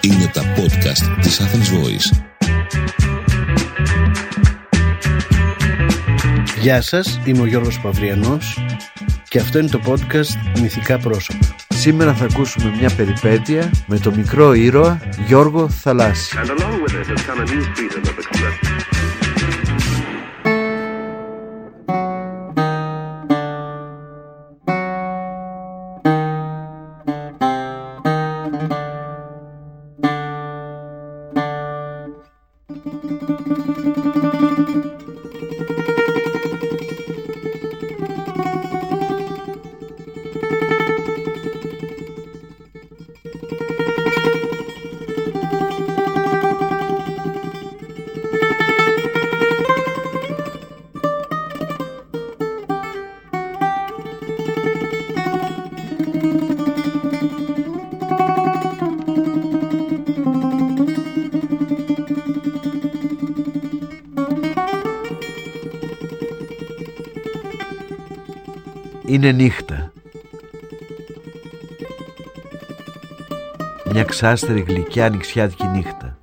Είναι τα podcast της Athens Voice. Γεια σας, είμαι ο Γιώργος Παυριανός και αυτό είναι το podcast Μυθικά Πρόσωπα. Σήμερα θα ακούσουμε μια περιπέτεια με το μικρό ήρωα Γιώργο Θαλάσση. And along with it has come a new Είναι νύχτα. Μια ξάστερη γλυκιά ανοιξιάτικη νύχτα.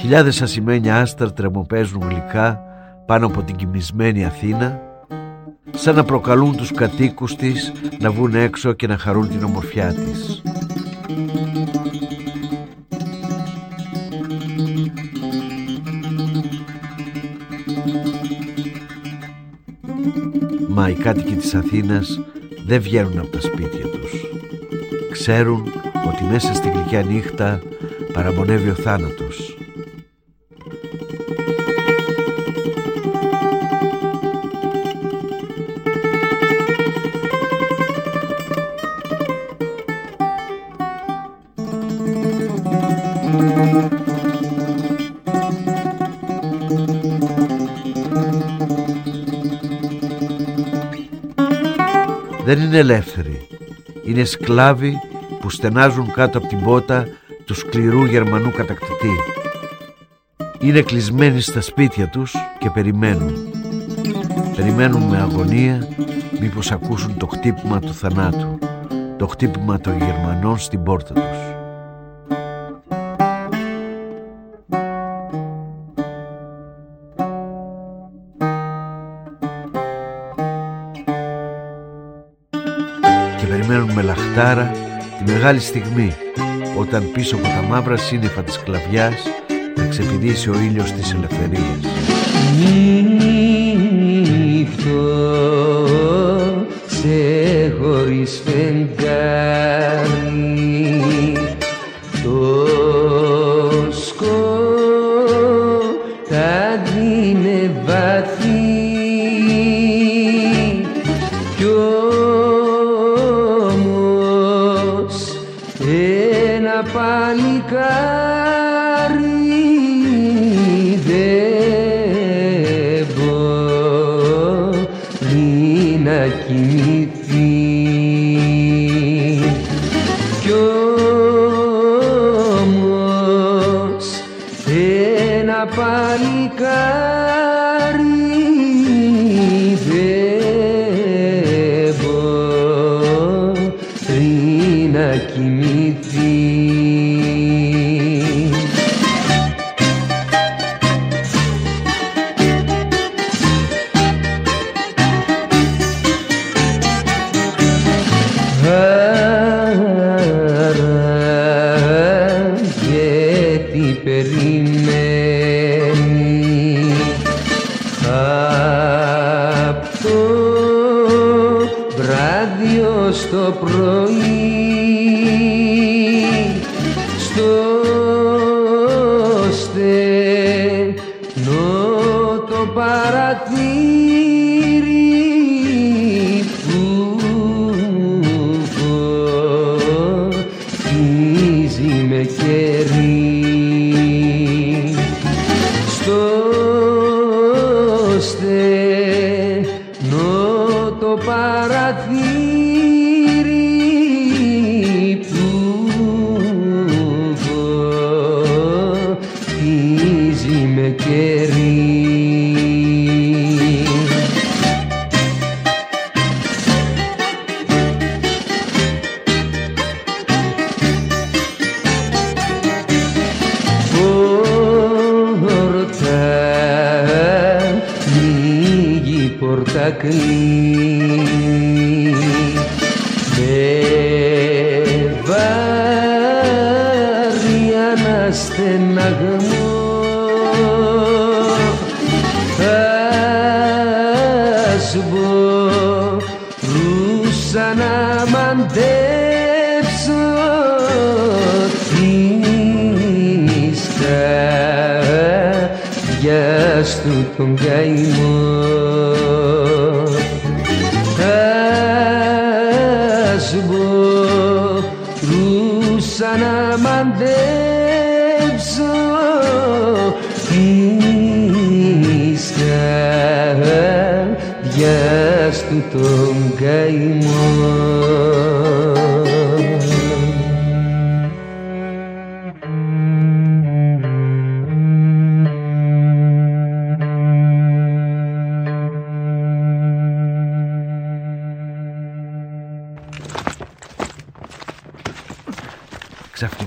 Χιλιάδες ασημένια άστρα τρεμοπαίζουν γλυκά πάνω από την κοιμισμένη Αθήνα σαν να προκαλούν τους κατοίκους της να βγουν έξω και να χαρούν την ομορφιά της. Μα οι κάτοικοι της Αθήνας δεν βγαίνουν από τα σπίτια τους. Ξέρουν ότι μέσα στη γλυκιά νύχτα παραμονεύει ο θάνατος. Είναι ελεύθεροι. Είναι σκλάβοι που στενάζουν κάτω από την πότα του σκληρού Γερμανού κατακτητή. Είναι κλεισμένοι στα σπίτια τους και περιμένουν. Περιμένουν με αγωνία μήπως ακούσουν το χτύπημα του θανάτου. Το χτύπημα των Γερμανών στην πόρτα τους. Περιμένουν με λαχτάρα τη μεγάλη στιγμή όταν πίσω από τα μαύρα σύννεφα της σκλαβιάς θα ξεπηδήσει ο ήλιος της ελευθερίας. Νύχτω σε χωρίς φεγγάρι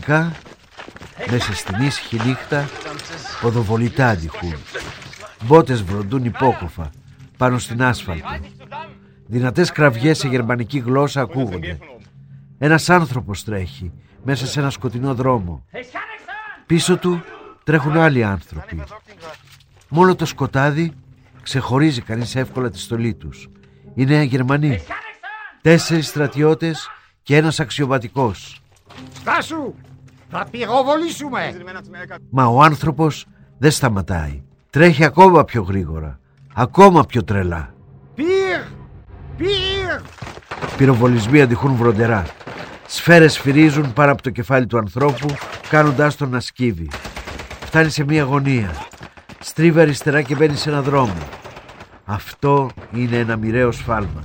Ξαφνικά, μέσα στην ήσυχη νύχτα, ποδοβολητά αντιχούν. Μπότες βροντούν υπόκοφα, πάνω στην άσφαλτο. Δυνατές κραυγές σε γερμανική γλώσσα ακούγονται. Ένας άνθρωπος τρέχει, μέσα σε ένα σκοτεινό δρόμο. Πίσω του τρέχουν άλλοι άνθρωποι. Μόνο το σκοτάδι ξεχωρίζει κανείς εύκολα τη στολή τους. Είναι Γερμανοί. Τέσσερις στρατιώτες και ένας αξιωματικός. Στάσου! Θα πυροβολήσουμε! Μα ο άνθρωπος δεν σταματάει. Τρέχει ακόμα πιο γρήγορα. Ακόμα πιο τρελά. Πυρ! Πυρ! Πυροβολισμοί αντιχούν βροντερά. Σφαίρες φυρίζουν πάρα από το κεφάλι του ανθρώπου, κάνοντάς τον να σκύβει. Φτάνει σε μια γωνία. Στρίβει αριστερά και μπαίνει σε ένα δρόμο. Αυτό είναι ένα μοιραίο σφάλμα.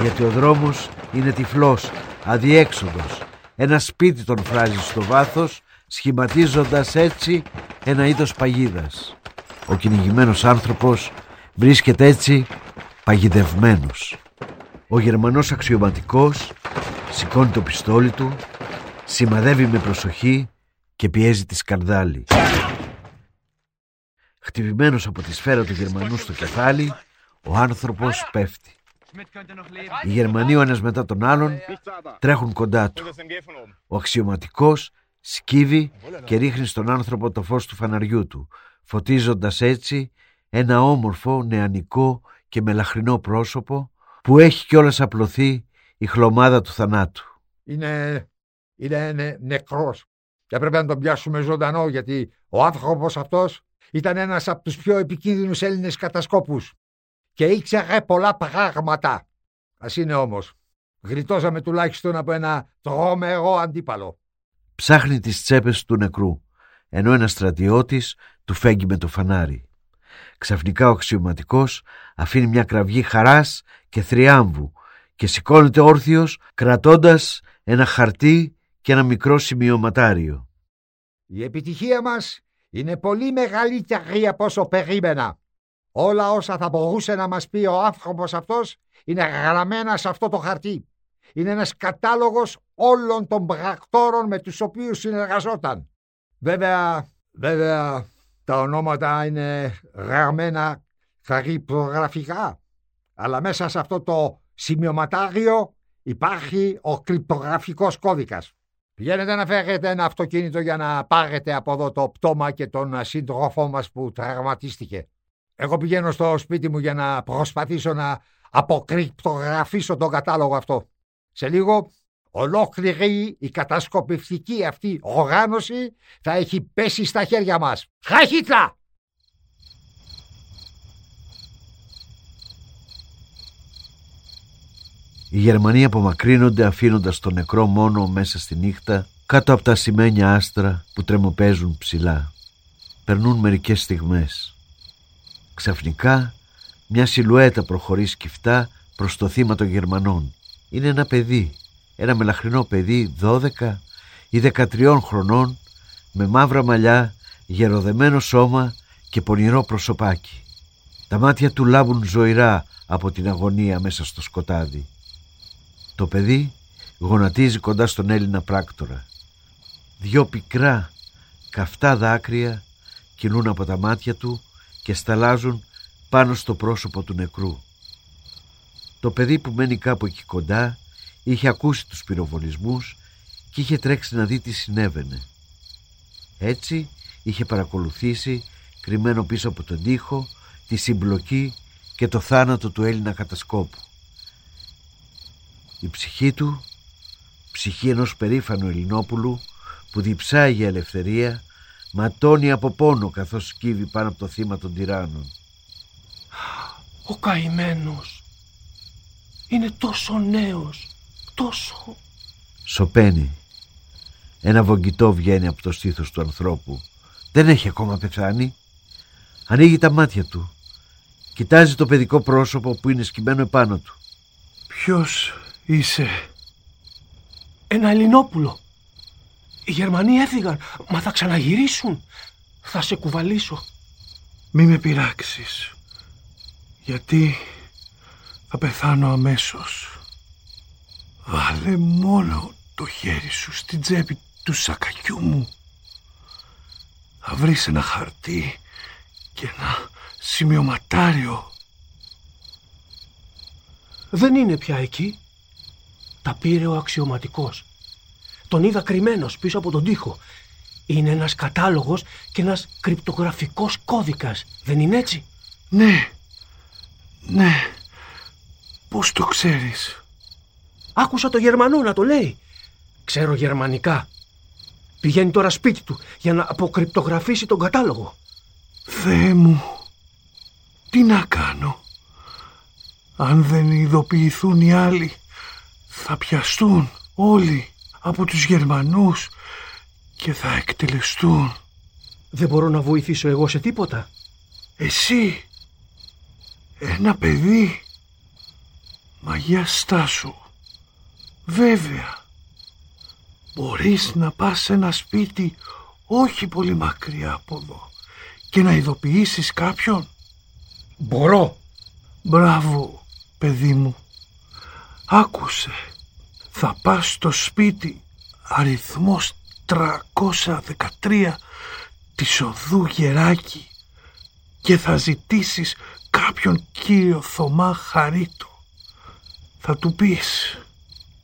Γιατί ο δρόμος είναι τυφλός, αδιέξοδος. Ένα σπίτι τον φράζει στο βάθος, σχηματίζοντας έτσι ένα είδος παγίδας. Ο κυνηγημένος άνθρωπος βρίσκεται έτσι παγιδευμένος. Ο Γερμανός αξιωματικός σηκώνει το πιστόλι του, σημαδεύει με προσοχή και πιέζει τη σκαρδάλη. Χτυπημένος από τη σφαίρα του Γερμανού στο κεφάλι, ο άνθρωπος πέφτει. Οι Γερμανοί ο ένας μετά τον άλλον τρέχουν κοντά του. Ο αξιωματικός σκύβει και ρίχνει στον άνθρωπο το φως του φαναριού του, φωτίζοντας έτσι ένα όμορφο, νεανικό και μελαχρινό πρόσωπο που έχει κιόλας απλωθεί η χλωμάδα του θανάτου. Είναι, είναι νε- νεκρός. Και πρέπει να τον πιάσουμε ζωντανό γιατί ο άνθρωπος αυτός ήταν ένας από τους πιο επικίνδυνους Έλληνες κατασκόπους και ήξερε πολλά πράγματα. Ας είναι όμως. Γριτώσαμε τουλάχιστον από ένα τρομερό αντίπαλο. Ψάχνει τις τσέπες του νεκρού, ενώ ένας στρατιώτης του φέγγει με το φανάρι. Ξαφνικά ο αξιωματικός αφήνει μια κραυγή χαράς και θριάμβου και σηκώνεται όρθιος κρατώντας ένα χαρτί και ένα μικρό σημειωματάριο. Η επιτυχία μας είναι πολύ μεγαλύτερη από όσο περίμενα. Όλα όσα θα μπορούσε να μας πει ο άνθρωπος αυτός είναι γραμμένα σε αυτό το χαρτί. Είναι ένας κατάλογος όλων των πρακτόρων με τους οποίους συνεργαζόταν. Βέβαια, βέβαια, τα ονόματα είναι γραμμένα χαρυπτογραφικά. Αλλά μέσα σε αυτό το σημειωματάριο υπάρχει ο κρυπτογραφικός κώδικας. Πηγαίνετε να φέρετε ένα αυτοκίνητο για να πάρετε από εδώ το πτώμα και τον σύντροφό μας που τραυματίστηκε. Εγώ πηγαίνω στο σπίτι μου για να προσπαθήσω να αποκρυπτογραφήσω τον κατάλογο αυτό. Σε λίγο, ολόκληρη η κατασκοπευτική αυτή οργάνωση θα έχει πέσει στα χέρια μας. Χαχίτλα! Οι Γερμανοί απομακρύνονται αφήνοντας τον νεκρό μόνο μέσα στη νύχτα κάτω από τα σημαίνια άστρα που τρεμοπαίζουν ψηλά. Περνούν μερικές στιγμές. Ξαφνικά μια σιλουέτα προχωρεί σκυφτά προς το θύμα των Γερμανών. Είναι ένα παιδί, ένα μελαχρινό παιδί 12 ή 13 χρονών με μαύρα μαλλιά, γεροδεμένο σώμα και πονηρό προσωπάκι. Τα μάτια του λάβουν ζωηρά από την αγωνία μέσα στο σκοτάδι. Το παιδί γονατίζει κοντά στον Έλληνα πράκτορα. Δυο πικρά, καυτά δάκρυα κινούν από τα μάτια του και σταλάζουν πάνω στο πρόσωπο του νεκρού. Το παιδί που μένει κάπου εκεί κοντά είχε ακούσει τους πυροβολισμούς και είχε τρέξει να δει τι συνέβαινε. Έτσι είχε παρακολουθήσει κρυμμένο πίσω από τον τοίχο τη συμπλοκή και το θάνατο του Έλληνα κατασκόπου. Η ψυχή του, ψυχή ενός περήφανου Ελληνόπουλου που διψάει για ελευθερία, ματώνει από πόνο καθώς σκύβει πάνω από το θύμα των τυράννων. Ο καημένος είναι τόσο νέος, τόσο... Σωπαίνει. Ένα βογγητό βγαίνει από το στήθος του ανθρώπου. Δεν έχει ακόμα πεθάνει. Ανοίγει τα μάτια του. Κοιτάζει το παιδικό πρόσωπο που είναι σκυμμένο επάνω του. Ποιος είσαι; Ένα Ελληνόπουλο. Οι Γερμανοί έφυγαν, μα θα ξαναγυρίσουν. Θα σε κουβαλήσω. Μη με πειράξεις. Γιατί θα πεθάνω αμέσως. Βάλε μόνο το χέρι σου στην τσέπη του σακακιού μου. Θα βρεις ένα χαρτί και ένα σημειωματάριο. Δεν είναι πια εκεί. Τα πήρε ο αξιωματικός. Τον είδα κρυμμένος πίσω από τον τοίχο. Είναι ένας κατάλογος και ένας κρυπτογραφικός κώδικας. Δεν είναι έτσι; Ναι, ναι. Πώς το ξέρεις; Άκουσα το Γερμανό να το λέει. Ξέρω γερμανικά. Πηγαίνει τώρα σπίτι του για να αποκρυπτογραφήσει τον κατάλογο. Θεέ μου, τι να κάνω; Αν δεν ειδοποιηθούν οι άλλοι, θα πιαστούν όλοι από τους Γερμανούς και θα εκτελεστούν. Δεν μπορώ να βοηθήσω εγώ σε τίποτα. Εσύ, ένα παιδί, μαγιά στάσου. Βέβαια, μπορείς να πας σε ένα σπίτι όχι πολύ μακριά από εδώ και να ειδοποιήσεις κάποιον. Μπορώ. Μπράβο, παιδί μου. Άκουσε. Θα πας στο σπίτι αριθμός 313 της οδού Γεράκη και θα ζητήσεις κάποιον κύριο Θωμά Χαρίτο. Θα του πεις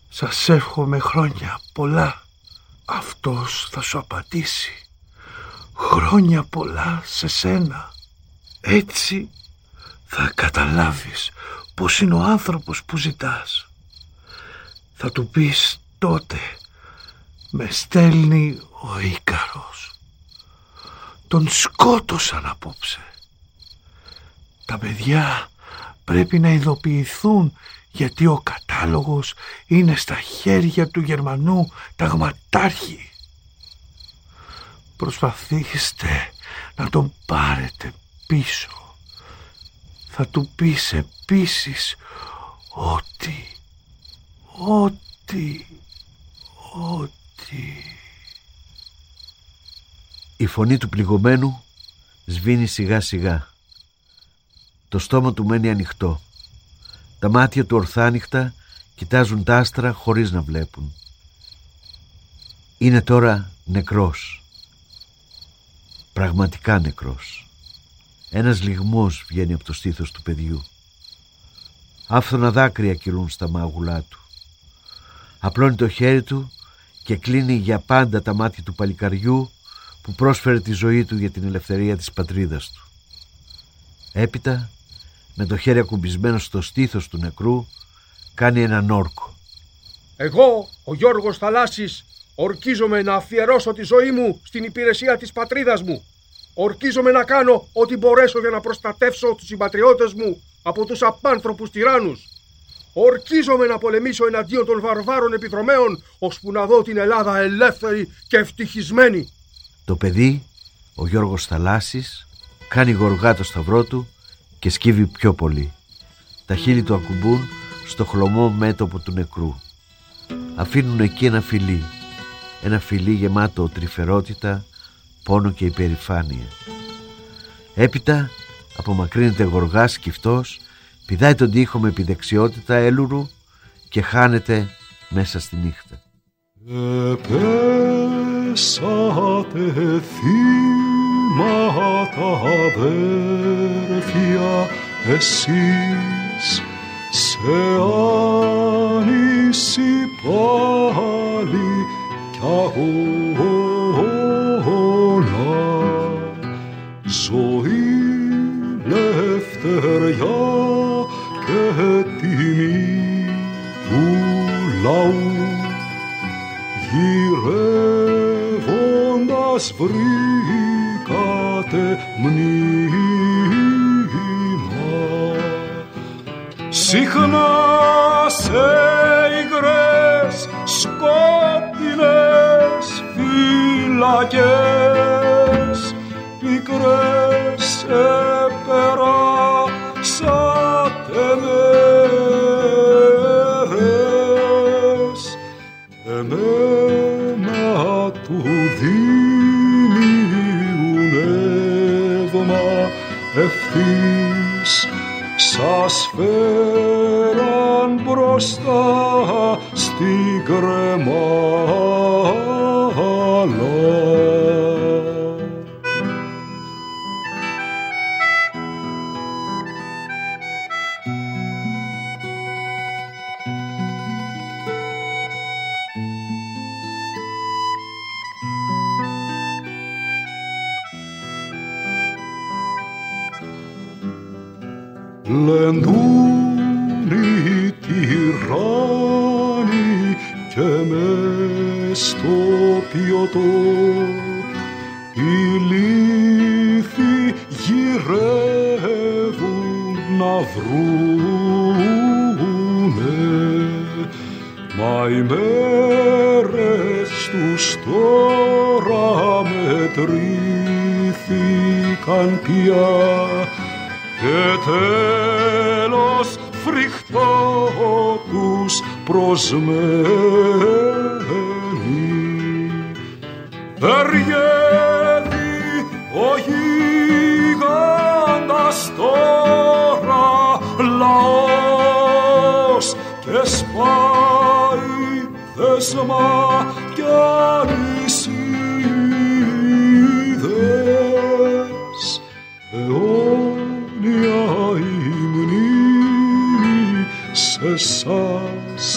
«Σας εύχομαι χρόνια πολλά». Αυτός θα σου απαντήσει «Χρόνια πολλά σε σένα». Έτσι θα καταλάβεις πως είναι ο άνθρωπος που ζητάς. Θα του πεις τότε «Με στέλνει ο Ίκαρος». Τον σκότωσαν απόψε. Τα παιδιά πρέπει να ειδοποιηθούν γιατί ο κατάλογος είναι στα χέρια του Γερμανού ταγματάρχη. Προσπαθήστε να τον πάρετε πίσω. Θα του πεις επίσης ότι, ότι, ότι... Η φωνή του πληγωμένου σβήνει σιγά σιγά. Το στόμα του μένει ανοιχτό. Τα μάτια του ορθάνυχτα κοιτάζουν τα άστρα χωρίς να βλέπουν. Είναι τώρα νεκρός. Πραγματικά νεκρός. Ένας λιγμός βγαίνει από το στήθος του παιδιού. Άφθονα δάκρυα κυλούν στα μάγουλά του. Απλώνει το χέρι του και κλείνει για πάντα τα μάτια του παλικαριού που πρόσφερε τη ζωή του για την ελευθερία της πατρίδας του. Έπειτα, με το χέρι ακουμπισμένο στο στήθος του νεκρού, κάνει έναν όρκο. Εγώ, ο Γιώργος Θαλάσσης, ορκίζομαι να αφιερώσω τη ζωή μου στην υπηρεσία της πατρίδας μου. Ορκίζομαι να κάνω ό,τι μπορέσω για να προστατεύσω τους συμπατριώτες μου από τους απάνθρωπους τυράννους. Ορκίζομαι να πολεμήσω εναντίον των βαρβάρων επιδρομέων, ώσπου να δω την Ελλάδα ελεύθερη και ευτυχισμένη. Το παιδί, ο Γιώργος Θαλάσσης, κάνει γοργά το σταυρό του και σκύβει πιο πολύ. Τα χείλη του ακουμπούν στο χλωμό μέτωπο του νεκρού. Αφήνουν εκεί ένα φιλί. Ένα φιλί γεμάτο τρυφερότητα, πόνο και υπερηφάνεια. Έπειτα απομακρύνεται γοργάς σκυφτός, πηδάει τον τοίχο με επιδεξιότητα έλουρου και χάνεται μέσα στη νύχτα. Επέσατε θύματα αδέρφια εσείς σε σε άνηση πάλι κι αγώνα γυρεύοντας βρήκατε μνήμα συχνά σε υγρές σκότεινες φυλακές πικρές επεράσατε μέρες νεύμα ευθύς σας φέραν μπροστά στην κρεμάλα. futuro.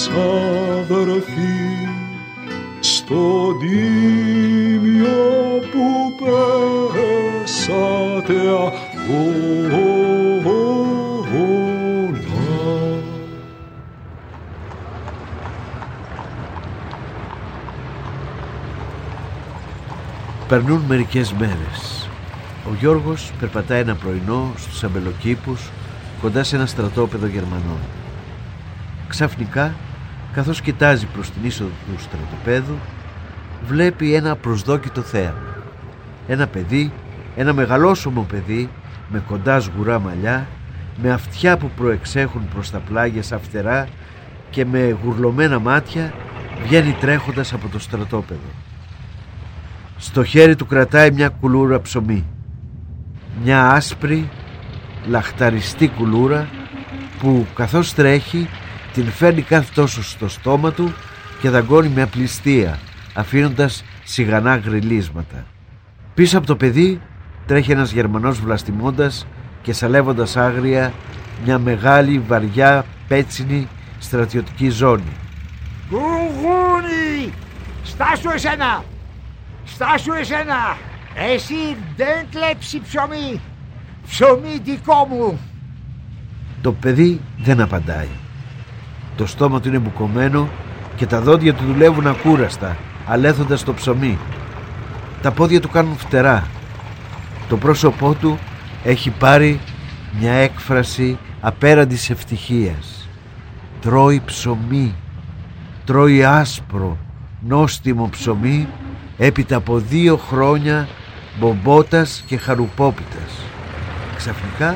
Σας αδερφοί στο τίμιο που πέσατε αγώνα. Περνούν μερικές μέρες. Ο Γιώργος περπατάει ένα πρωινό στους αμπελοκήπους κοντά σε ένα στρατόπεδο Γερμανών. Ξαφνικά, καθώς κοιτάζει προς την είσοδο του στρατοπέδου, βλέπει ένα προσδόκητο θέαμα. Ένα παιδί, ένα μεγαλόσωμο παιδί, με κοντά σγουρά μαλλιά, με αυτιά που προεξέχουν προς τα πλάγια σαν φτερά και με γουρλωμένα μάτια, βγαίνει τρέχοντας από το στρατόπεδο. Στο χέρι του κρατάει μια κουλούρα ψωμί. Μια άσπρη, λαχταριστή κουλούρα που καθώς τρέχει την φέρνει κάθε τόσο στο στόμα του και δαγκώνει με απληστία αφήνοντας σιγανά γριλίσματα. Πίσω από το παιδί τρέχει ένας Γερμανός βλαστημώντας και σαλεύοντας άγρια μια μεγάλη βαριά πέτσινη στρατιωτική ζώνη. Κουγούνι! Στάσου εσένα! Στάσου εσένα! Εσύ δεν κλέψει ψωμί! Ψωμί δικό μου! Το παιδί δεν απαντάει. Το στόμα του είναι μπουκωμένο και τα δόντια του δουλεύουν ακούραστα, αλέθοντας το ψωμί. Τα πόδια του κάνουν φτερά. Το πρόσωπό του έχει πάρει μια έκφραση απέραντης ευτυχίας. Τρώει ψωμί. Τρώει άσπρο, νόστιμο ψωμί έπειτα από δύο χρόνια μπομπότας και χαρουπόπιτας. Ξαφνικά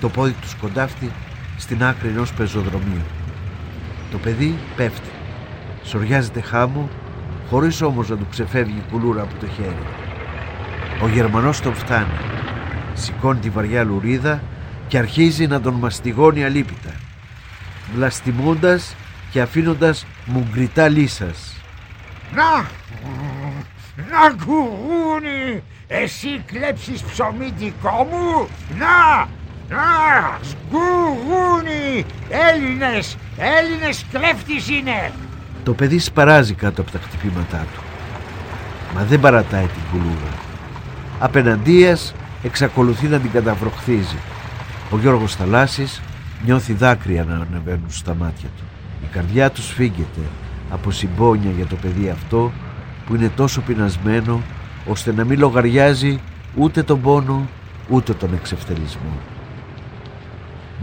το πόδι τους σκοντάφτει στην άκρη ενός πεζοδρομίου. Το παιδί πέφτει. Σοριάζεται χάμω, χωρίς όμως να του ξεφεύγει η κουλούρα από το χέρι. Ο Γερμανός τον φτάνει. Σηκώνει τη βαριά λουρίδα και αρχίζει να τον μαστιγώνει αλίπητα. Βλαστημώντας και αφήνοντας μουγκριτά λύσας. Να! Να κουγούνι! Εσύ κλέψεις ψωμί δικό μου! Να! Α, σκουγούνι! Έλληνες! Έλληνες κλέφτης είναι! Το παιδί σπαράζει κάτω από τα χτυπήματά του. Μα δεν παρατάει την κουλούρα. Απέναντίας εξακολουθεί να την καταβροχθίζει. Ο Γιώργος Θαλάσσης νιώθει δάκρυα να ανεβαίνουν στα μάτια του. Η καρδιά του σφίγγεται από συμπόνια για το παιδί αυτό που είναι τόσο πεινασμένο ώστε να μην λογαριάζει ούτε τον πόνο ούτε τον εξευτελισμό.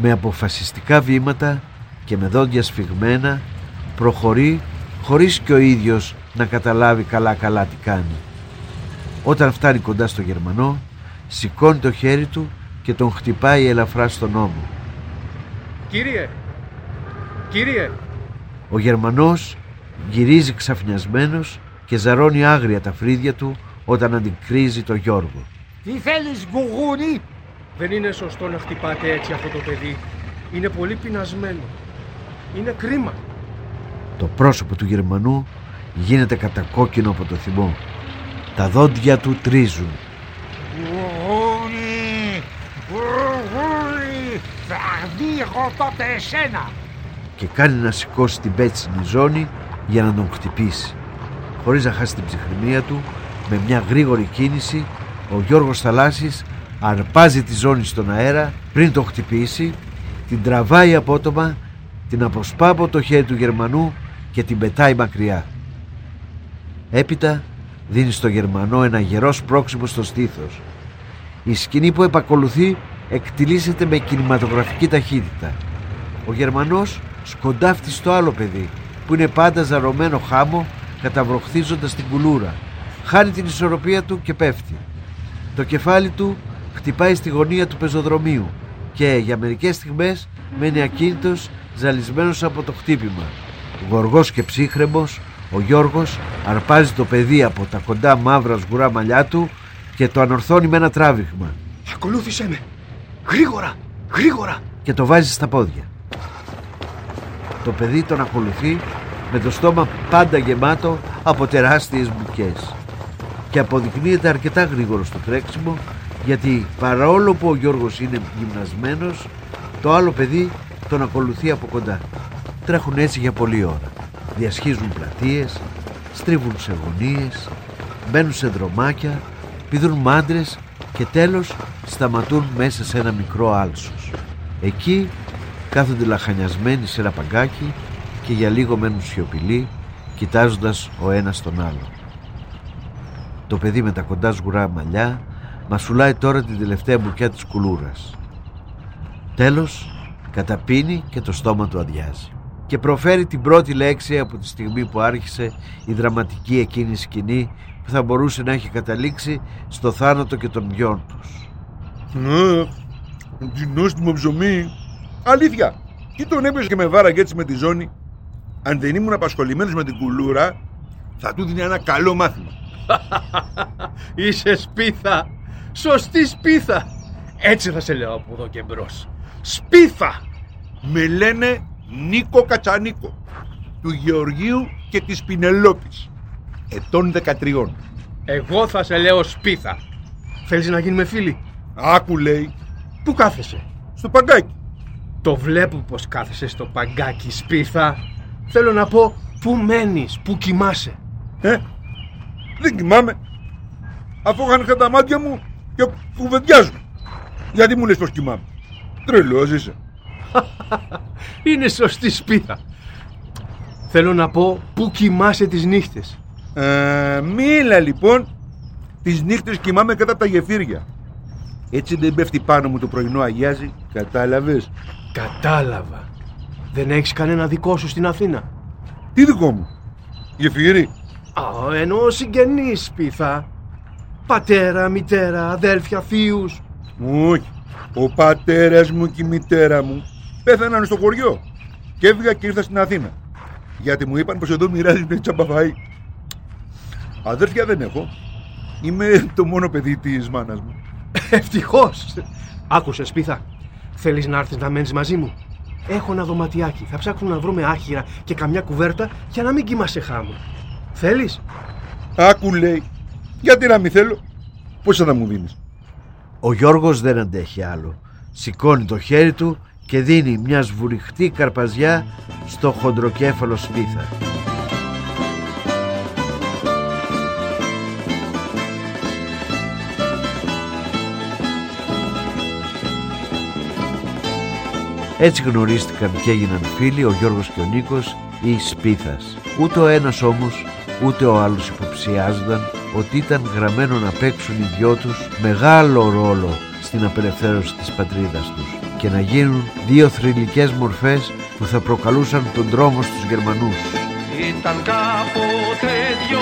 Με αποφασιστικά βήματα και με δόντια σφιγμένα προχωρεί χωρίς και ο ίδιος να καταλάβει καλά καλά τι κάνει. Όταν φτάνει κοντά στο Γερμανό σηκώνει το χέρι του και τον χτυπάει ελαφρά στον ώμο. Κύριε, κύριε, Ο Γερμανός γυρίζει ξαφνιασμένος και ζαρώνει άγρια τα φρύδια του όταν αντικρίζει το Γιώργο. Τι θέλεις γκουγούνι; Δεν είναι σωστό να χτυπάτε έτσι αυτό το παιδί. Είναι πολύ πεινασμένο. Είναι κρίμα. Το πρόσωπο του Γερμανού γίνεται κατακόκκινο από το θυμό. Τα δόντια του τρίζουν. Γκουγούνι! Γκουγούνι! Θα δείχω τότε εσένα! και κάνει να σηκώσει την πέτσινη ζώνη για να τον χτυπήσει. Χωρίς να χάσει την ψυχραιμία του, με μια γρήγορη κίνηση, ο Γιώργος Θαλάσσης αρπάζει τη ζώνη στον αέρα πριν το χτυπήσει, την τραβάει απότομα, την αποσπά από το χέρι του Γερμανού και την πετάει μακριά. Έπειτα δίνει στο Γερμανό ένα γερός σπρώξιμο στο στήθος. Η σκηνή που επακολουθεί εκτιλήσεται με κινηματογραφική ταχύτητα. Ο Γερμανός σκοντάφτει στο άλλο παιδί που είναι πάντα ζαρωμένο χάμο καταβροχθίζοντας την κουλούρα. Χάνει την ισορροπία του και πέφτει. Το κεφάλι του χτυπάει στη γωνία του πεζοδρομίου και για μερικές στιγμές μένει ακίνητος ζαλισμένος από το χτύπημα. Γοργός και ψύχρεμος, ο Γιώργος αρπάζει το παιδί από τα κοντά μαύρα σγουρά μαλλιά του και το ανορθώνει με ένα τράβηγμα Ακολούθησέ με. Γρήγορα, γρήγορα. και το βάζει στα πόδια. Το παιδί τον ακολουθεί με το στόμα πάντα γεμάτο από τεράστιες μπουκές και αποδεικνύεται αρκετά γρήγορο στο τρέξιμο γιατί παρόλο που ο Γιώργος είναι γυμνασμένος το άλλο παιδί τον ακολουθεί από κοντά. Τρέχουν έτσι για πολλή ώρα. Διασχίζουν πλατείες, στρίβουν σε γωνίες, μπαίνουν σε δρομάκια, πηδούν μάντρες και τέλος σταματούν μέσα σε ένα μικρό άλσος. Εκεί κάθονται λαχανιασμένοι σε ένα παγκάκι και για λίγο μένουν σιωπηλοί κοιτάζοντας ο ένας τον άλλο. Το παιδί με τα κοντά σγουρά μαλλιά μασουλάει τώρα την τελευταία μπουκιά της κουλούρας. Τέλος καταπίνει και το στόμα του αδειάζει και προφέρει την πρώτη λέξη από τη στιγμή που άρχισε η δραματική εκείνη σκηνή που θα μπορούσε να έχει καταλήξει στο θάνατο και των δυο τους. Ναι, τι νόστιμο ψωμί. Αλήθεια. Τι τον έπαιζε και με βάραγε έτσι με τη ζώνη. Αν δεν ήμουν απασχολημένος με την κουλούρα, θα του δίνει ένα καλό μάθημα. Είσαι σπίθα. Σωστή σπίθα. Έτσι θα σε λέω από εδώ και μπρος. Σπίθα. Με λένε Νίκο Κατσανίκο, του Γεωργίου και της Πινελόπης, ετών 13. Εγώ θα σε λέω σπίθα. Θέλεις να γίνουμε φίλοι; Άκου λέει, Πού κάθεσαι; στο παγκάκι. Το βλέπω πως κάθεσαι στο παγκάκι σπίθα. Θέλω να πω πού μένεις, πού κοιμάσαι; Ε, δεν κοιμάμαι. Αφού είχαν τα μάτια μου και κουβεντιάζουν. Γιατί μου λες πως κοιμάμαι. Τρελός είσαι. Είναι σωστή σπίθα. Θέλω να πω πού κοιμάσαι τις νύχτες; Ε, μίλα λοιπόν. Τις νύχτες κοιμάμαι κατά από τα γεφύρια. Έτσι δεν πέφτει πάνω μου το πρωινό αγιάζει. Κατάλαβες; Κατάλαβα. Δεν έχεις κανένα δικό σου στην Αθήνα; Τι δικό μου; Γεφύρι. Α, εννοώ συγγενείς σπίθα. Πατέρα, μητέρα, αδέλφια, θείους. Όχι. Ο πατέρας μου και η μητέρα μου πέθαναν στο χωριό. Και έφυγα και ήρθα στην Αθήνα. Γιατί μου είπαν πως εδώ μοιράζεις με τσαμπαφαΐ. Αδέρφια δεν έχω. Είμαι το μόνο παιδί της μάνας μου. Ευτυχώς. Άκουσες σπίθα. Θέλεις να έρθεις να μένεις μαζί μου; Έχω ένα δωματιάκι. Θα ψάξουμε να βρούμε άχυρα και καμιά κουβέρτα για να μην κοιμάσαι χάμω. Θέλεις; Άκου λέει. Γιατί να μην θέλω. Πόσα θα μου δίνεις. Ο Γιώργος δεν αντέχει άλλο. Σηκώνει το χέρι του και δίνει μια σβουριχτή καρπαζιά στο χοντροκέφαλο σπίθα. Έτσι γνωρίστηκαν και έγιναν φίλοι ο Γιώργος και ο Νίκος ή Σπίθας. Ούτε ο ένας όμως, ούτε ο άλλος υποψιάζονταν ότι ήταν γραμμένο να παίξουν οι δυο τους μεγάλο ρόλο στην απελευθέρωση της πατρίδας τους και να γίνουν δύο θρηλυκές μορφές που θα προκαλούσαν τον δρόμο στους Γερμανούς. Ήταν κάποτε δυο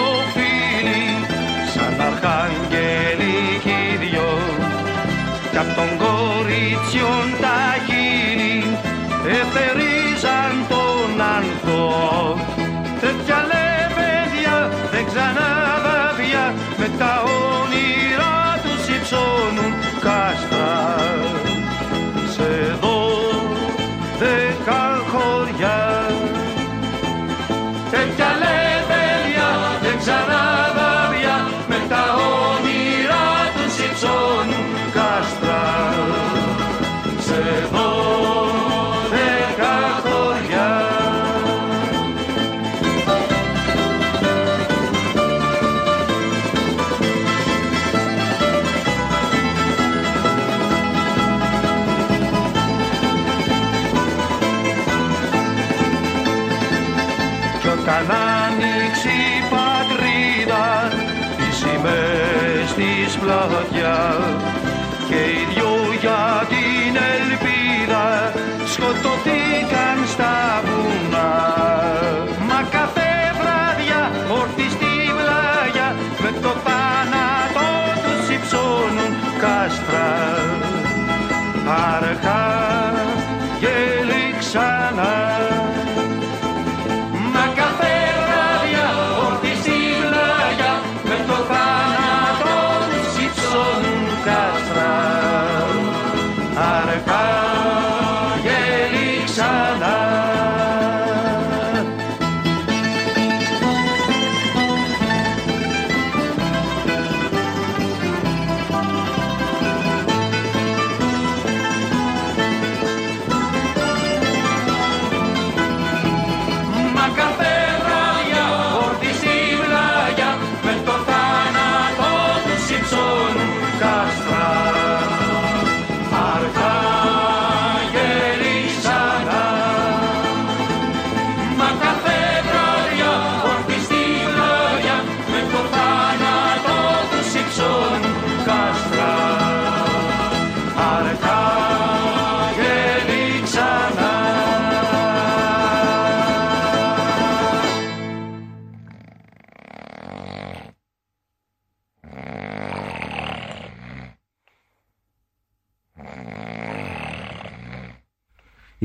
σκοτωθήκαν στα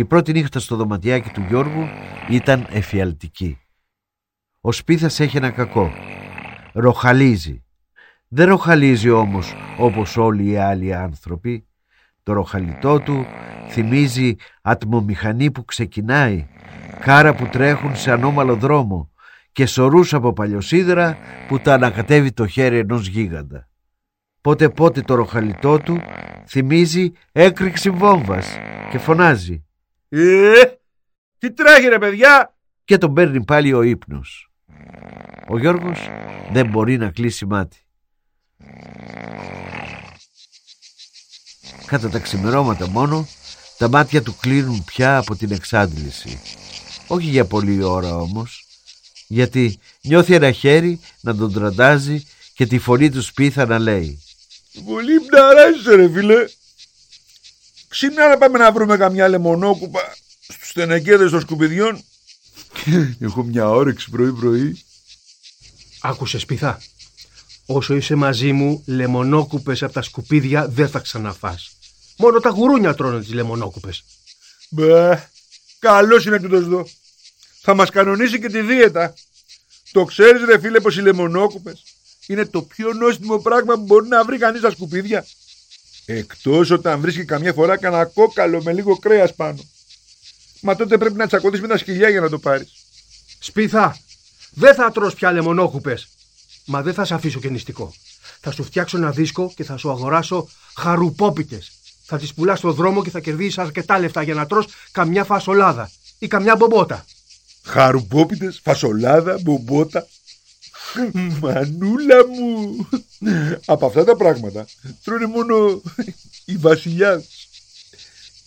Η πρώτη νύχτα στο δωματιάκι του Γιώργου ήταν εφιαλτική. Ο Σπίθας έχει ένα κακό. Ροχαλίζει. Δεν ροχαλίζει όμως όπως όλοι οι άλλοι άνθρωποι. Το ροχαλιτό του θυμίζει ατμομηχανή που ξεκινάει, κάρα που τρέχουν σε ανώμαλο δρόμο και σωρούς από παλιοσίδερα που τα ανακατεύει το χέρι ενός γίγαντα. Πότε πότε το ροχαλιτό του θυμίζει έκρηξη βόμβας και φωνάζει Ε, τι τρέχει ρε παιδιά; και τον παίρνει πάλι ο ύπνος. Ο Γιώργος δεν μπορεί να κλείσει μάτι. Κατά τα ξημερώματα μόνο, τα μάτια του κλείνουν πια από την εξάντληση. Όχι για πολλή ώρα όμως, γιατί νιώθει ένα χέρι να τον τραντάζει και τη φωνή του σπίθα να λέει Πολύ μπναράζεις ρε φίλε. Ξυπνά να πάμε να βρούμε καμιά λεμονόκουπα στους στενεκέδες των σκουπιδιών. Έχω μια όρεξη πρωί πρωί. Άκουσες πειθά. Όσο είσαι μαζί μου, λεμονόκουπες από τα σκουπίδια δεν θα ξαναφάς. Μόνο τα γουρούνια τρώνε τις λεμονόκουπες. Μπε, καλός είναι τούτος εδώ. Θα μας κανονίσει και τη δίαιτα. Το ξέρεις ρε φίλε πως οι λεμονόκουπες είναι το πιο νόστιμο πράγμα που μπορεί να βρει κανείς στα σκουπίδια. Εκτός όταν βρίσκει καμιά φορά κανένα κόκαλο με λίγο κρέας πάνω. Μα τότε πρέπει να τσακωθείς με τα σκυλιά για να το πάρεις. Σπίθα, δεν θα τρως πια λεμονόκουπες. Μα δεν θα σε αφήσω και νηστικό. Θα σου φτιάξω ένα δίσκο και θα σου αγοράσω χαρουπόπιτες. Θα τις πουλάς στο δρόμο και θα κερδίσεις αρκετά λεφτά για να τρως καμιά φασολάδα ή καμιά μπομπότα. Χαρουπόπιτες, φασολάδα, μπομπότα. Μανούλα μου. Από αυτά τα πράγματα τρώνε μόνο οι βασιλιάδες.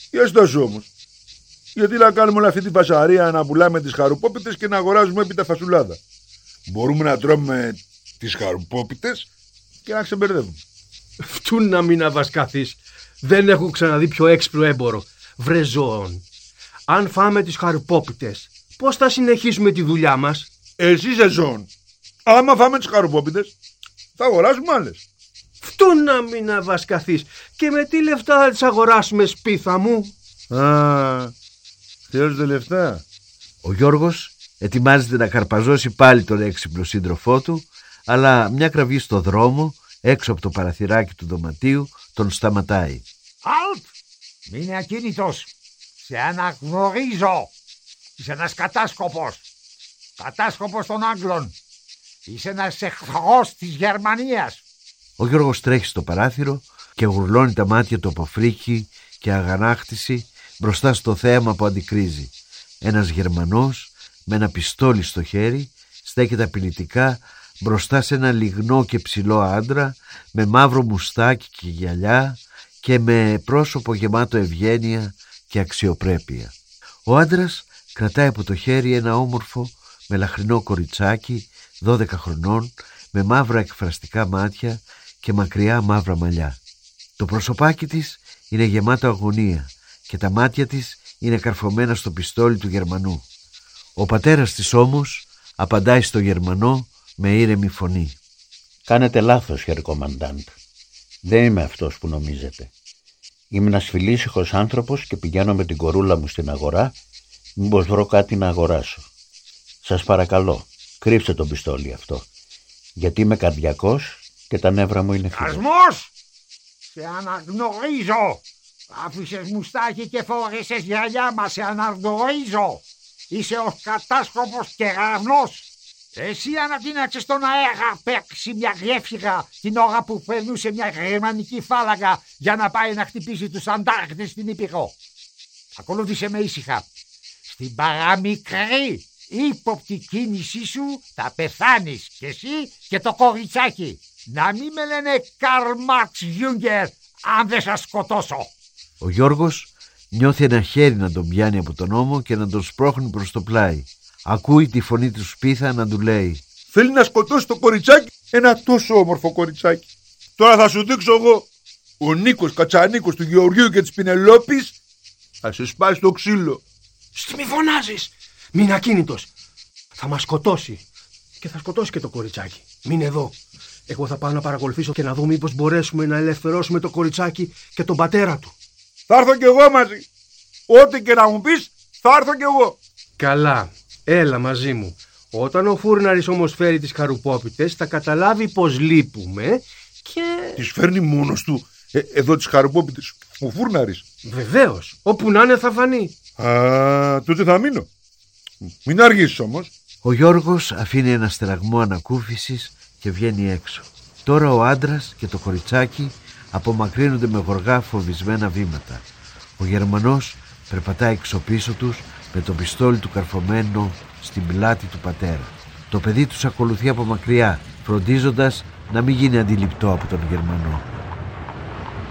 Και ωστόσο όμως, γιατί να κάνουμε όλη αυτή τη φασαρία να πουλάμε τις χαρουπόπιτες και να αγοράζουμε έπειτα φασουλάδα. Μπορούμε να τρώμε τις χαρουπόπιτες και να ξεμπερδεύουμε. Φτού να μην αβασκαθείς. Δεν έχω ξαναδεί πιο έξυπνο έμπορο. Βρε ζώων. Αν φάμε τις χαρουπόπιτες, πώς θα συνεχίσουμε τη δουλειά μας; Εσύ είσαι ζώων. Άμα φάμε τις χαρουπόπιτες, θα αγοράσουμε άλλες. Φτού να μην αβασκαθείς. Και με τι λεφτά θα τις αγοράσουμε σπίθα μου; Α, χρειάζονται λεφτά. Ο Γιώργος ετοιμάζεται να καρπαζώσει πάλι τον έξυπνο σύντροφό του, αλλά μια κραυγή στο δρόμο, έξω από το παραθυράκι του δωματίου, τον σταματάει. Αλτ! Μείνε ακίνητος. Σε αναγνωρίζω. Είσαι ένας κατάσκοπος. Κατάσκοπος των Άγγλων. Είσαι ένας εχθρός της Γερμανίας. Ο Γιώργος τρέχει στο παράθυρο και γουρλώνει τα μάτια του από φρίκη και αγανάκτηση μπροστά στο θέαμα που αντικρίζει. Ένας Γερμανός με ένα πιστόλι στο χέρι στέκεται απειλητικά μπροστά σε ένα λιγνό και ψηλό άντρα με μαύρο μουστάκι και γυαλιά και με πρόσωπο γεμάτο ευγένεια και αξιοπρέπεια. Ο άντρας κρατάει από το χέρι ένα όμορφο με λαχρινό κοριτσάκι 12 χρονών με μαύρα εκφραστικά μάτια και μακριά μαύρα μαλλιά. Το προσωπάκι της είναι γεμάτο αγωνία και τα μάτια της είναι καρφωμένα στο πιστόλι του Γερμανού. Ο πατέρας της όμως απαντάει στο Γερμανό με ήρεμη φωνή. Κάνετε λάθος, Herr Commandant. Δεν είμαι αυτός που νομίζετε. Είμαι ένας φιλήσυχος άνθρωπος και πηγαίνω με την κορούλα μου στην αγορά μήπως βρω κάτι να αγοράσω. Σας παρακαλώ, κρύψτε το πιστόλι αυτό. Γιατί είμαι καρδιακός και τα νεύρα μου είναι φύλλα. Ασμός! Σε αναγνωρίζω. Άφησες μουστάκι και φόρεσες γυαλιά μας. Σε αναγνωρίζω. Είσαι ο κατάσκοπος και γαρνός. Εσύ ανατείναξες τον αέρα παίξει μια γέφυρα την ώρα που περνούσε μια γερμανική φάλαγγα για να πάει να χτυπήσει τους αντάρκτες στην Ήπειρο. Ακολούθησε με ήσυχα. Στην παραμικρή ύποπτη κίνησή σου θα πεθάνεις και εσύ και το κοριτσάκι. Να μην με λένε Καρμάξ Γιούγκερ αν δεν σας σκοτώσω. Ο Γιώργος νιώθει ένα χέρι να τον πιάνει από τον ώμο και να τον σπρώχνει προς το πλάι. Ακούει τη φωνή του Σπίθα να του λέει Θέλει να σκοτώσει το κοριτσάκι, ένα τόσο όμορφο κοριτσάκι. Τώρα θα σου δείξω εγώ. Ο Νίκος Κατσανίκος του Γεωργίου και της Πινελόπης θα σε σπάσει το ξύλο. Στη μη φωνάζεις. Μην ακίνητος. Θα μας σκοτώσει. Και θα σκοτώσει και το κοριτσάκι. Μην εδώ. Εγώ θα πάω να παρακολουθήσω και να δω μήπως μπορέσουμε να ελευθερώσουμε το κοριτσάκι και τον πατέρα του. Θα έρθω κι εγώ μαζί. Ό,τι και να μου πεις, θα έρθω κι εγώ. Καλά. Έλα μαζί μου. Όταν ο φούρναρης όμως φέρει τις χαρουπόπιτες θα καταλάβει πως λείπουμε και... Τις φέρνει μόνος του ε, εδώ τις χαρουπόπιτες ο φούρναρης. Βεβαίως. Όπου να είναι θα φανεί. Α, τότε θα μείνω. Μην αργήσεις όμως. Ο Γιώργος αφήνει ένα στεραγμό ανακούφισης και βγαίνει έξω. Τώρα ο άντρας και το κοριτσάκι απομακρύνονται με γοργά φοβισμένα βήματα. Ο Γερμανός περπατάει εξωπίσω τους με το πιστόλι του καρφωμένο στην πλάτη του πατέρα. Το παιδί τους ακολουθεί από μακριά, φροντίζοντας να μην γίνει αντιληπτό από τον Γερμανό.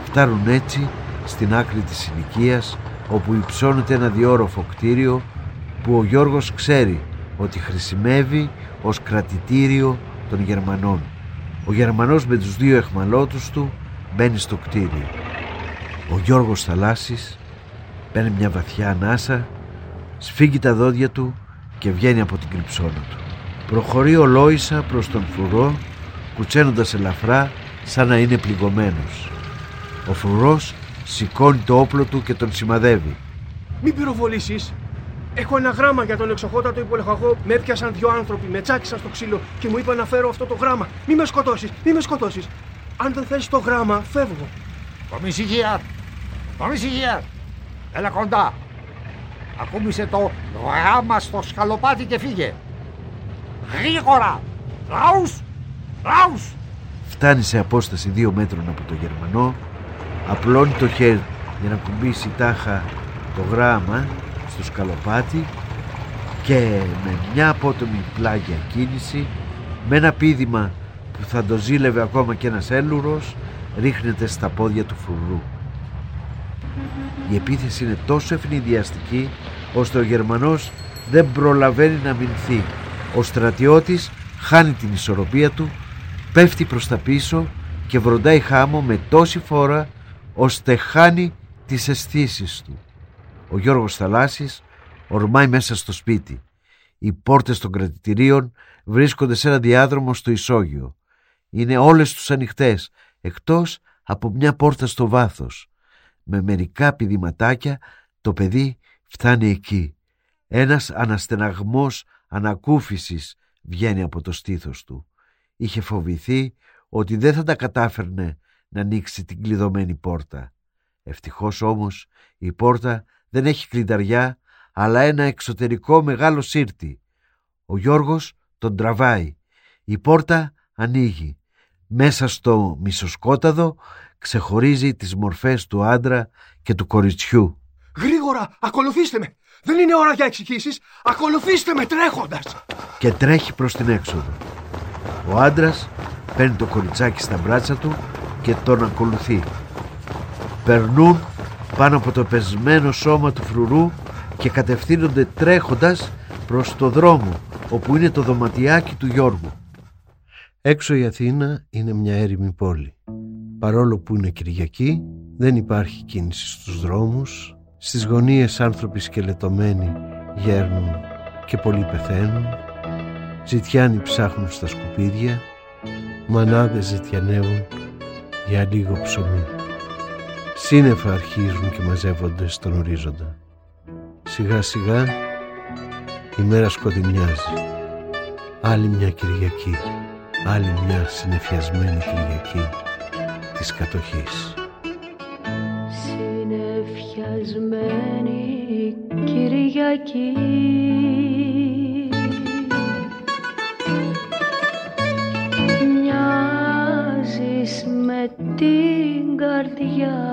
Φτάνουν έτσι στην άκρη της συνοικίας όπου υψώνεται ένα διόροφο κτίριο που ο Γιώργος ξέρει ότι χρησιμεύει ως κρατητήριο των Γερμανών. Ο Γερμανός με τους δύο εχμαλώτους του μπαίνει στο κτίριο. Ο Γιώργος Θαλάσσης παίρνει μια βαθιά ανάσα, σφίγγει τα δόντια του και βγαίνει από την κρυψώνα του. Προχωρεί ο Λόισα προς τον φρουρό, κουτσένοντας ελαφρά σαν να είναι πληγωμένος. Ο φρουρός σηκώνει το όπλο του και τον σημαδεύει. Μην πυροβολήσεις. Έχω ένα γράμμα για τον εξοχότατο υπολεχαγό. Με έπιασαν δύο άνθρωποι, με τσάκισαν στο ξύλο και μου είπαν να φέρω αυτό το γράμμα. Μη με σκοτώσεις, μη με σκοτώσεις. Αν δεν θες το γράμμα, φεύγω. Κομισηγία! Κομισηγία! Έλα κοντά! Ακούμισε το γράμμα στο σκαλοπάτι και φύγε! Γρήγορα! Λαούς! Λαούς! Φτάνει σε απόσταση δύο μέτρων από το Γερμανό, απλώνει το χέρι για να κουμπίσει τάχα το γράμμα στο σκαλοπάτι και με μια απότομη πλάγια κίνηση με ένα πίδημα που θα το ζήλευε ακόμα και ένας έλουρος ρίχνεται στα πόδια του φρουρού. Η επίθεση είναι τόσο ευνηδιαστική ώστε ο Γερμανός δεν προλαβαίνει να μηνθεί. Ο στρατιώτης χάνει την ισορροπία του, πέφτει προς τα πίσω και βροντάει χάμω με τόση φόρα ώστε χάνει τις αισθήσεις του. Ο Γιώργος Θαλάσσης ορμάει μέσα στο σπίτι. Οι πόρτες των κρατητηρίων βρίσκονται σε ένα διάδρομο στο ισόγειο. Είναι όλες τους ανοιχτές, εκτός από μια πόρτα στο βάθος. Με μερικά πηδηματάκια το παιδί φτάνει εκεί. Ένας αναστεναγμός ανακούφισης βγαίνει από το στήθος του. Είχε φοβηθεί ότι δεν θα τα κατάφερνε να ανοίξει την κλειδωμένη πόρτα. Ευτυχώς όμως η πόρτα δεν έχει κλειδαριά αλλά ένα εξωτερικό μεγάλο σύρτη. Ο Γιώργος τον τραβάει. Η πόρτα ανοίγει. Μέσα στο μισοσκόταδο ξεχωρίζει τις μορφές του άντρα και του κοριτσιού. Γρήγορα, ακολουθήστε με. Δεν είναι ώρα για εξηγήσεις. Ακολουθήστε με τρέχοντας. Και τρέχει προς την έξοδο. Ο άντρας παίρνει το κοριτσάκι στα μπράτσα του και τον ακολουθεί. Περνούν πάνω από το πεσμένο σώμα του φρουρού και κατευθύνονται τρέχοντας προς το δρόμο όπου είναι το δωματιάκι του Γιώργου. Έξω η Αθήνα είναι μια έρημη πόλη. Παρόλο που είναι Κυριακή, δεν υπάρχει κίνηση στους δρόμους. Στις γωνίες άνθρωποι σκελετωμένοι γέρνουν και πολλοί πεθαίνουν. Ζητιάνοι ψάχνουν στα σκουπίδια. Μανάδες ζητιανεύουν για λίγο ψωμί. Σύννεφα αρχίζουν και μαζεύονται στον ορίζοντα. Σιγά σιγά η μέρα σκοτεινιάζει. Άλλη μια Κυριακή, άλλη μια συνεφιασμένη Κυριακή της κατοχής. Συνεφιασμένη Κυριακή Μοιάζεις με την καρδιά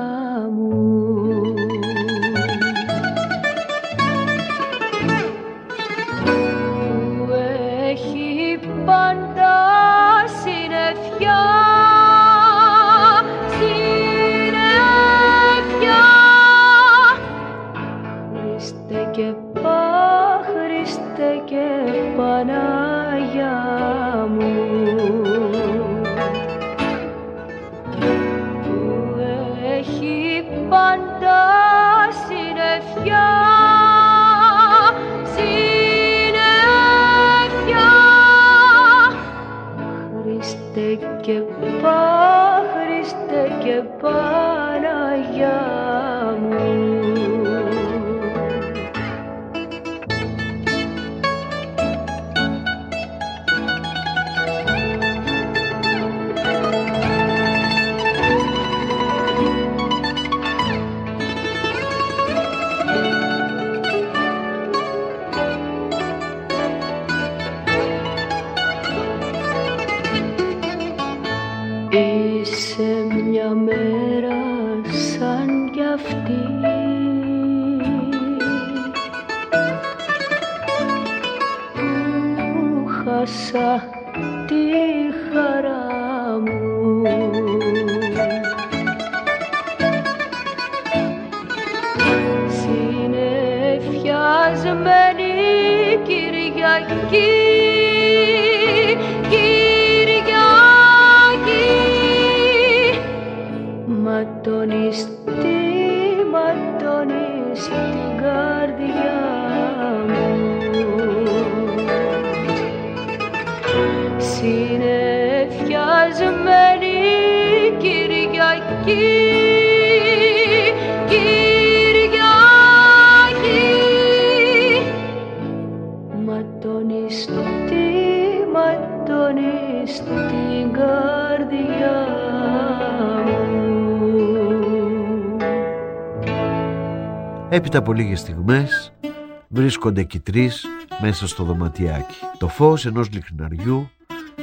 μια μέρα σαν κι αυτή που χάσα Έπειτα από λίγες στιγμές βρίσκονται και οι τρεις μέσα στο δωματιάκι. Το φως ενός λιχναριού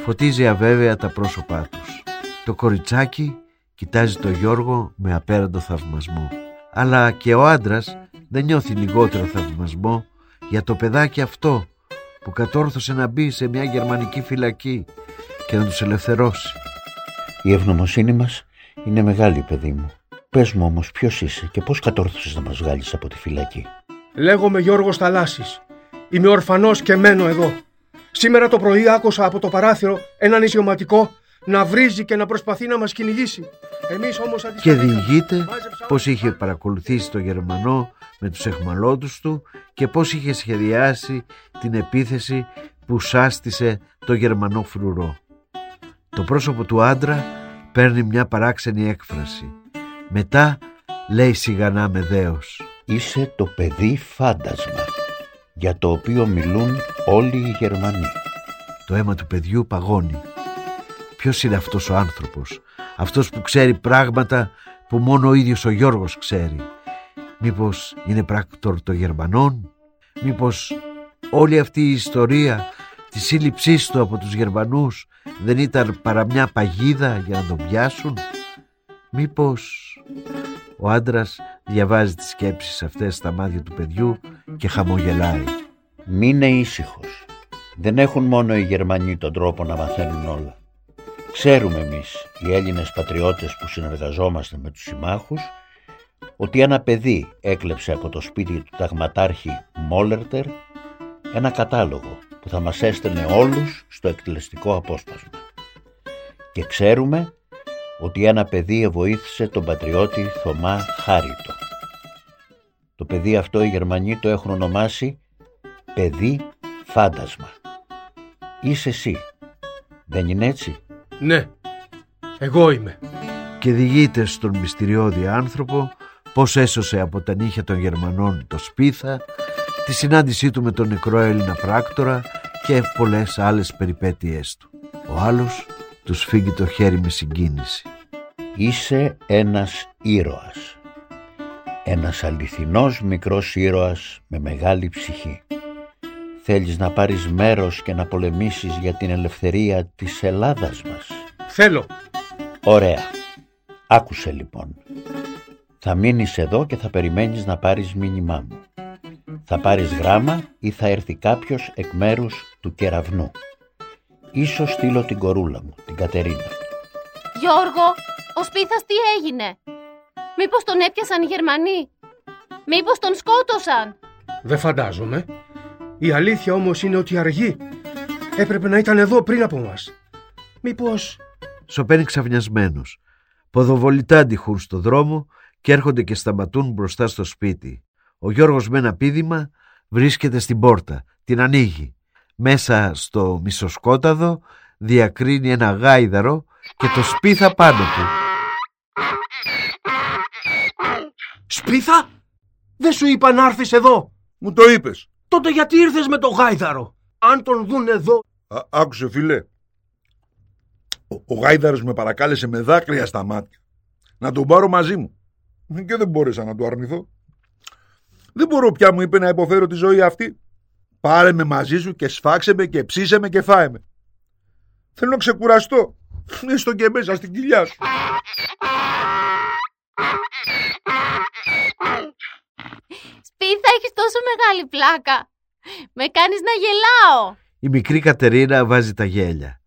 φωτίζει αβέβαια τα πρόσωπά τους. Το κοριτσάκι κοιτάζει το Γιώργο με απέραντο θαυμασμό. αλλά και ο άντρας δεν νιώθει λιγότερο θαυμασμό για το παιδάκι αυτό που κατόρθωσε να μπει σε μια γερμανική φυλακή και να τους ελευθερώσει. Η ευγνωμοσύνη μας είναι μεγάλη, παιδί μου. Πες μου όμως ποιος είσαι και πώς κατόρθωσες να μας βγάλεις από τη φυλακή; Λέγομαι Γιώργος Θαλάσσης. Είμαι ορφανός και μένω εδώ. Σήμερα το πρωί άκουσα από το παράθυρο έναν νησιωματικό να βρίζει και να προσπαθεί να μας κυνηγήσει. Εμείς όμως Και διηγείται πως είχε παρακολουθήσει το Γερμανό με τους εχμαλώτους του και πως είχε σχεδιάσει την επίθεση που σάστησε το Γερμανό φρουρό. Το πρόσωπο του άντρα παίρνει μια παράξενη έκφραση. Μετά λέει σιγανά με δέος. Είσαι το παιδί φάντασμα για το οποίο μιλούν όλοι οι Γερμανοί. Το αίμα του παιδιού παγώνει. Ποιος είναι αυτός ο άνθρωπος, αυτός που ξέρει πράγματα που μόνο ο ίδιος ο Γιώργος ξέρει. Μήπως είναι πράκτορ των Γερμανών, μήπως όλη αυτή η ιστορία της σύλληψής του από τους Γερμανούς δεν ήταν παρά μια παγίδα για να τον πιάσουν. Μήπως ο άντρας διαβάζει τις σκέψεις αυτές στα μάτια του παιδιού και χαμογελάει. Μείνε ήσυχος. Δεν έχουν μόνο οι Γερμανοί τον τρόπο να μαθαίνουν όλα. Ξέρουμε εμείς, οι Έλληνες πατριώτες που συνεργαζόμαστε με τους συμμάχους, ότι ένα παιδί έκλεψε από το σπίτι του ταγματάρχη Μόλερτερ ένα κατάλογο που θα μας έστελνε όλους στο εκτελεστικό απόσπασμα. Και ξέρουμε ότι ένα παιδί βοήθησε τον πατριώτη Θωμά Χάριτο. Το παιδί αυτό οι Γερμανοί το έχουν ονομάσει παιδί φάντασμα. Είσαι εσύ. Δεν είναι έτσι; Ναι, εγώ είμαι. Και διηγείται στον μυστηριώδη άνθρωπο πως έσωσε από τα νύχια των Γερμανών το Σπίθα, τη συνάντησή του με τον νεκρό Έλληνα πράκτορα και πολλές άλλες περιπέτειές του. Ο άλλος τους φύγει το χέρι με συγκίνηση. Είσαι ένας ήρωας. Ένας αληθινός μικρός ήρωας με μεγάλη ψυχή. Θέλεις να πάρεις μέρος και να πολεμήσεις για την ελευθερία της Ελλάδας μας. Θέλω. Ωραία. Άκουσε λοιπόν. Θα μείνεις εδώ και θα περιμένεις να πάρεις μήνυμά μου. Θα πάρεις γράμμα ή θα έρθει κάποιος εκ μέρους του κεραυνού. Ίσως στείλω την κορούλα μου, την Κατερίνα. Γιώργο, ο Σπίθας τι έγινε; Μήπως τον έπιασαν οι Γερμανοί; Μήπως τον σκότωσαν; Δεν φαντάζομαι. Η αλήθεια όμως είναι ότι αργεί. Έπρεπε να ήταν εδώ πριν από μας. Μήπως... Σωπαίνει ξαφνιασμένος. Ποδοβολητά αντιχούν στο δρόμο και έρχονται και σταματούν μπροστά στο σπίτι. Ο Γιώργος με ένα πίδημα βρίσκεται στην πόρτα. Την ανοίγει. Μέσα στο μισοσκόταδο διακρίνει ένα γάιδαρο και το σπίθα πάνω του. Σπίθα! Δεν σου είπα να έρθεις εδώ. Μου το είπες. Τότε γιατί ήρθες με το γάιδαρο; Αν τον δουν εδώ... Α, άκουσε φίλε. Ο, ο γάιδαρος με παρακάλεσε με δάκρυα στα μάτια. Να τον πάρω μαζί μου. Και δεν μπόρεσα να του αρνηθώ. Δεν μπορώ πια μου είπε να υποφέρω τη ζωή αυτή. Πάρε με μαζί σου και σφάξε με και ψήσε με και φάε με. Θέλω να ξεκουραστώ. Έστω και μέσα στην κοιλιά σου. Σπίθα, έχεις τόσο μεγάλη πλάκα. Με κάνεις να γελάω. Η μικρή Κατερίνα βάζει τα γέλια.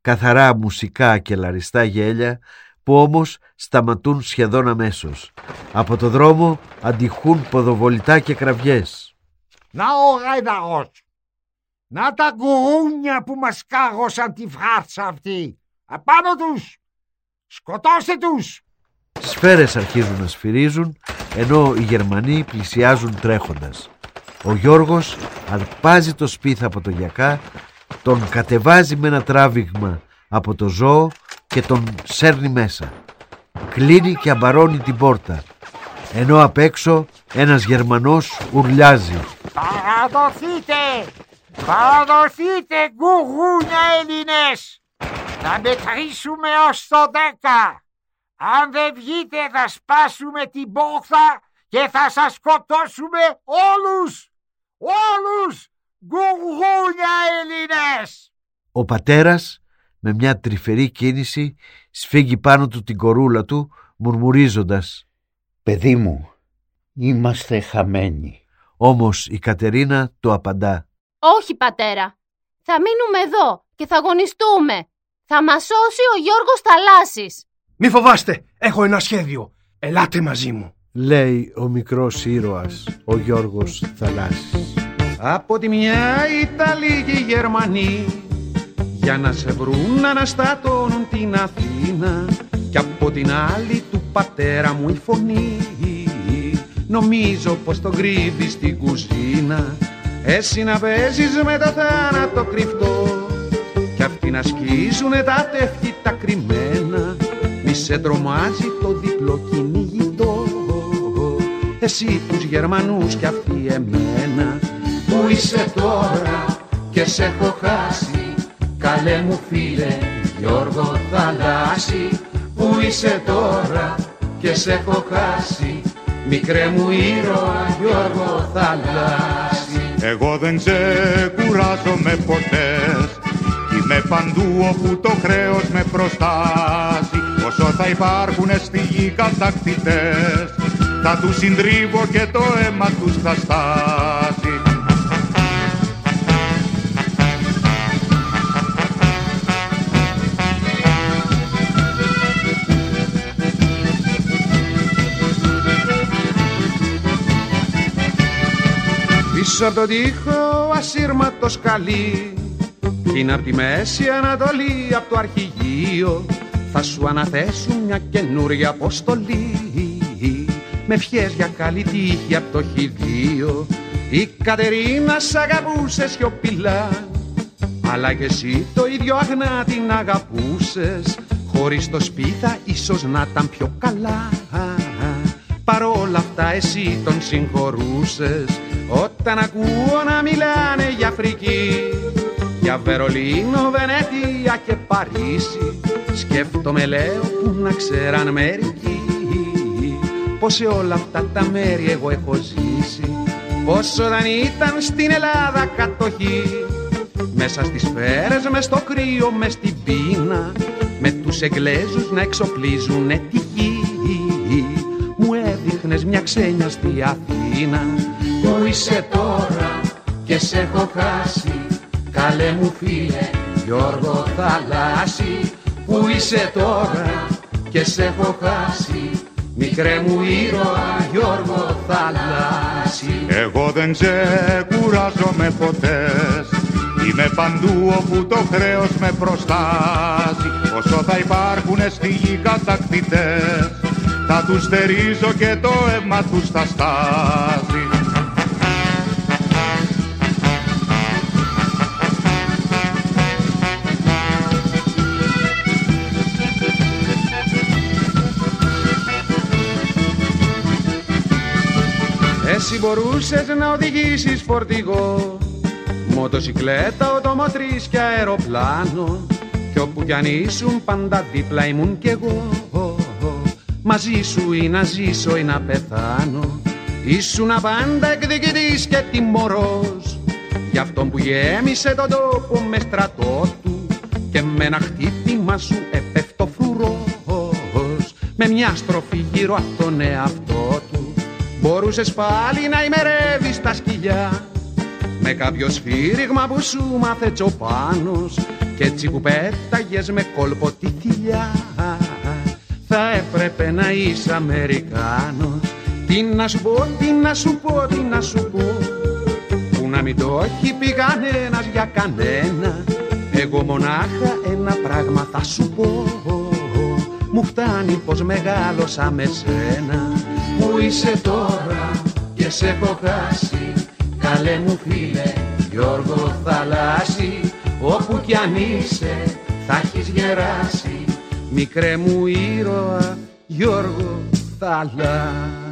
Καθαρά μουσικά και λαριστά γέλια που όμως σταματούν σχεδόν αμέσως. Από το δρόμο αντιχούν ποδοβολητά και κραυγές. Να ο γάιδαρος. Να τα γκουρούνια που μας κάγωσαν τη φάρτσα αυτή. Απάνω τους. Σκοτώστε τους. Σφαίρες αρχίζουν να σφυρίζουν ενώ οι Γερμανοί πλησιάζουν τρέχοντας. Ο Γιώργος αρπάζει το σπίθα από το γιακά, τον κατεβάζει με ένα τράβηγμα από το ζώο και τον σέρνει μέσα. Κλείνει και αμπαρώνει την πόρτα. Ενώ απ' έξω ένας Γερμανός ουρλιάζει. Παραδοθείτε. Παραδοθείτε γκουγούνια Έλληνες. Θα μετρήσουμε ως το δέκα. Αν δεν βγείτε θα σπάσουμε την πόρτα και θα σας σκοτώσουμε όλους. Όλους. Γκουγούνια Έλληνες. Ο πατέρας με μια τρυφερή κίνηση σφίγγει πάνω του την κορούλα του μουρμουρίζοντας Παιδί μου, Είμαστε χαμένοι. Όμως η Κατερίνα το απαντά. Όχι πατέρα. Θα μείνουμε εδώ και θα αγωνιστούμε. Θα μας σώσει ο Γιώργος Θαλάσσης. Μη φοβάστε, έχω ένα σχέδιο. Ελάτε μαζί μου. Λέει ο μικρός ήρωας, ο Γιώργος Θαλάσσης. Από τη μια Ιταλοί και οι Γερμανοί για να σε βρουν να αναστατώνουν την Αθήνα και από την άλλη του πατέρα μου η φωνή. Νομίζω πως το κρύβει στην κουζίνα. Εσύ να παίζεις με το θάνατο κρυφτό. Κι αυτοί να σκίζουνε τα τεύχη τα κρυμμένα. Μη σε τρομάζει το διπλό κυνηγητό. Εσύ τους Γερμανούς κι αυτοί εμένα. Πού είσαι τώρα και σε έχω χάσει. Καλέ μου φίλε Γιώργο Θαλάσση Πού είσαι τώρα και σε έχω χάσει Μικρέ μου ήρωα Γιώργο Θαλάσση Εγώ δεν ξεκουράζομαι ποτές Είμαι παντού όπου το χρέος με προστάζει. Όσο θα υπάρχουν στη γη κατακτητές Θα τους συντρίβω και το αίμα τους θα στάσει Πίσω από τον τοίχο ασύρματος σκαλί Είναι απ' τη Μέση Ανατολή, απ' το αρχηγείο Θα σου αναθέσουν μια καινούρια αποστολή. Με ευχές για καλή τύχη απ' το χειδείο Η Κατερίνα σ' αγαπούσε σιωπηλά. Αλλά και εσύ το ίδιο αγνά την αγαπούσες Χωρίς το σπίθα ίσως να ήταν πιο καλά. Παρόλα αυτά εσύ τον συγχωρούσες Όταν ακούω να μιλάνε για Αφρική Για Βερολίνο, Βενετία και Παρίσι Σκέφτομαι λέω που να ξέραν μερικοί Πως σε όλα αυτά τα μέρη εγώ έχω ζήσει. Όσο δεν ήταν στην Ελλάδα κατοχή Μέσα στις σφαίρες, μες στο κρύο, μες στην πείνα Με τους Εγγλέζους να εξοπλίζουν τη γη μου έδειχνες μια ξένια στη Αθήνα Πού είσαι τώρα και σε έχω χάσει. Καλέ μου φίλε Γιώργο Θαλάσση Πού είσαι τώρα και σε έχω χάσει. Μικρέ μου ήρωα Γιώργο Θαλάσση Εγώ δεν ξεκουράζομαι ποτές. Είμαι παντού όπου το χρέος με προστάζει. Όσο θα υπάρχουν στη γη κατακτητές θα τους στερίζω και το αίμα τους θα στάζει. Εσύ μπορούσες να οδηγήσεις φορτηγό Μοτοσικλέτα, οτομοτρής και αεροπλάνο. Κι όπου κι αν ήσουν πάντα δίπλα ήμουν κι εγώ. Μαζί σου ή να ζήσω ή να πεθάνω Ήσουν πάντα εκδικητής και τιμωρός. Για αυτόν που γέμισε τον τόπο με στρατό του Και με ένα χτύπημα σου επέφτω φρουρός. Με μια στροφή γύρω από τον εαυτό του Μπορούσες πάλι να ημερεύεις τα σκυλιά. Με κάποιο σφύριγμα που σου μάθε τσοπάνος Και έτσι που πέταγες με κόλπο τη θηλιά θα έπρεπε να είσαι Αμερικάνος. Τι να σου πω, τι να σου πω, τι να σου πω. Που να μην το έχει πει κανένας για κανένα. Εγώ μονάχα ένα πράγμα θα σου πω. Μου φτάνει πως μεγάλωσα με σένα Πού είσαι τώρα και σε έχω χάσει Καλέ μου φίλε Γιώργο Θαλάσση Όπου κι αν είσαι θα έχεις γεράσει μικρέ μου ήρωα Γιώργο Θαλάσση.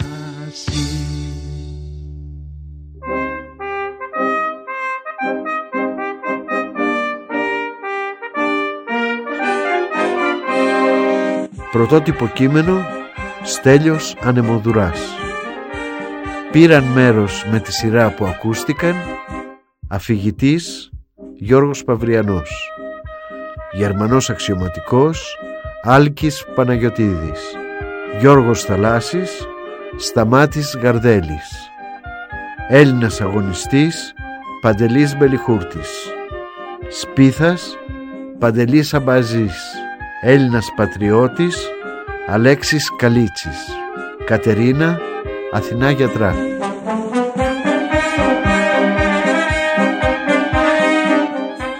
Πρωτότυπο κείμενο Στέλιος Ανεμοδουράς. Πήραν μέρος με τη σειρά που ακούστηκαν Αφηγητής Γιώργος Παυριανός Γερμανός αξιωματικός Άλκης Παναγιωτίδης Γιώργος Θαλάσσης Σταμάτης Γαρδέλης Έλληνας αγωνιστής Παντελής Μπελιχούρτης Σπίθας Παντελής Αμπαζής Έλληνας πατριώτης Αλέξης Καλίτσης Κατερίνα Αθηνά Γιατρά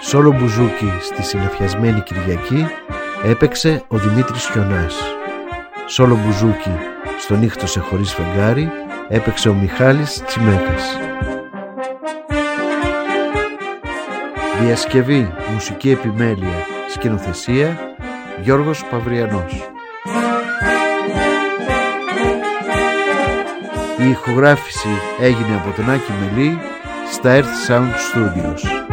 Σόλο μπουζούκι στη συνεφιασμένη Κυριακή έπαιξε ο Δημήτρης Χιονάς. Σόλο μπουζούκι στο νύχτωσε χωρίς φεγγάρι έπαιξε ο Μιχάλης Τσιμέκας. Διασκευή, μουσική επιμέλεια, σκηνοθεσία Γιώργος Παυριανός. Η ηχογράφηση έγινε από τον Άκη Μελή στα Earth Sound Studios.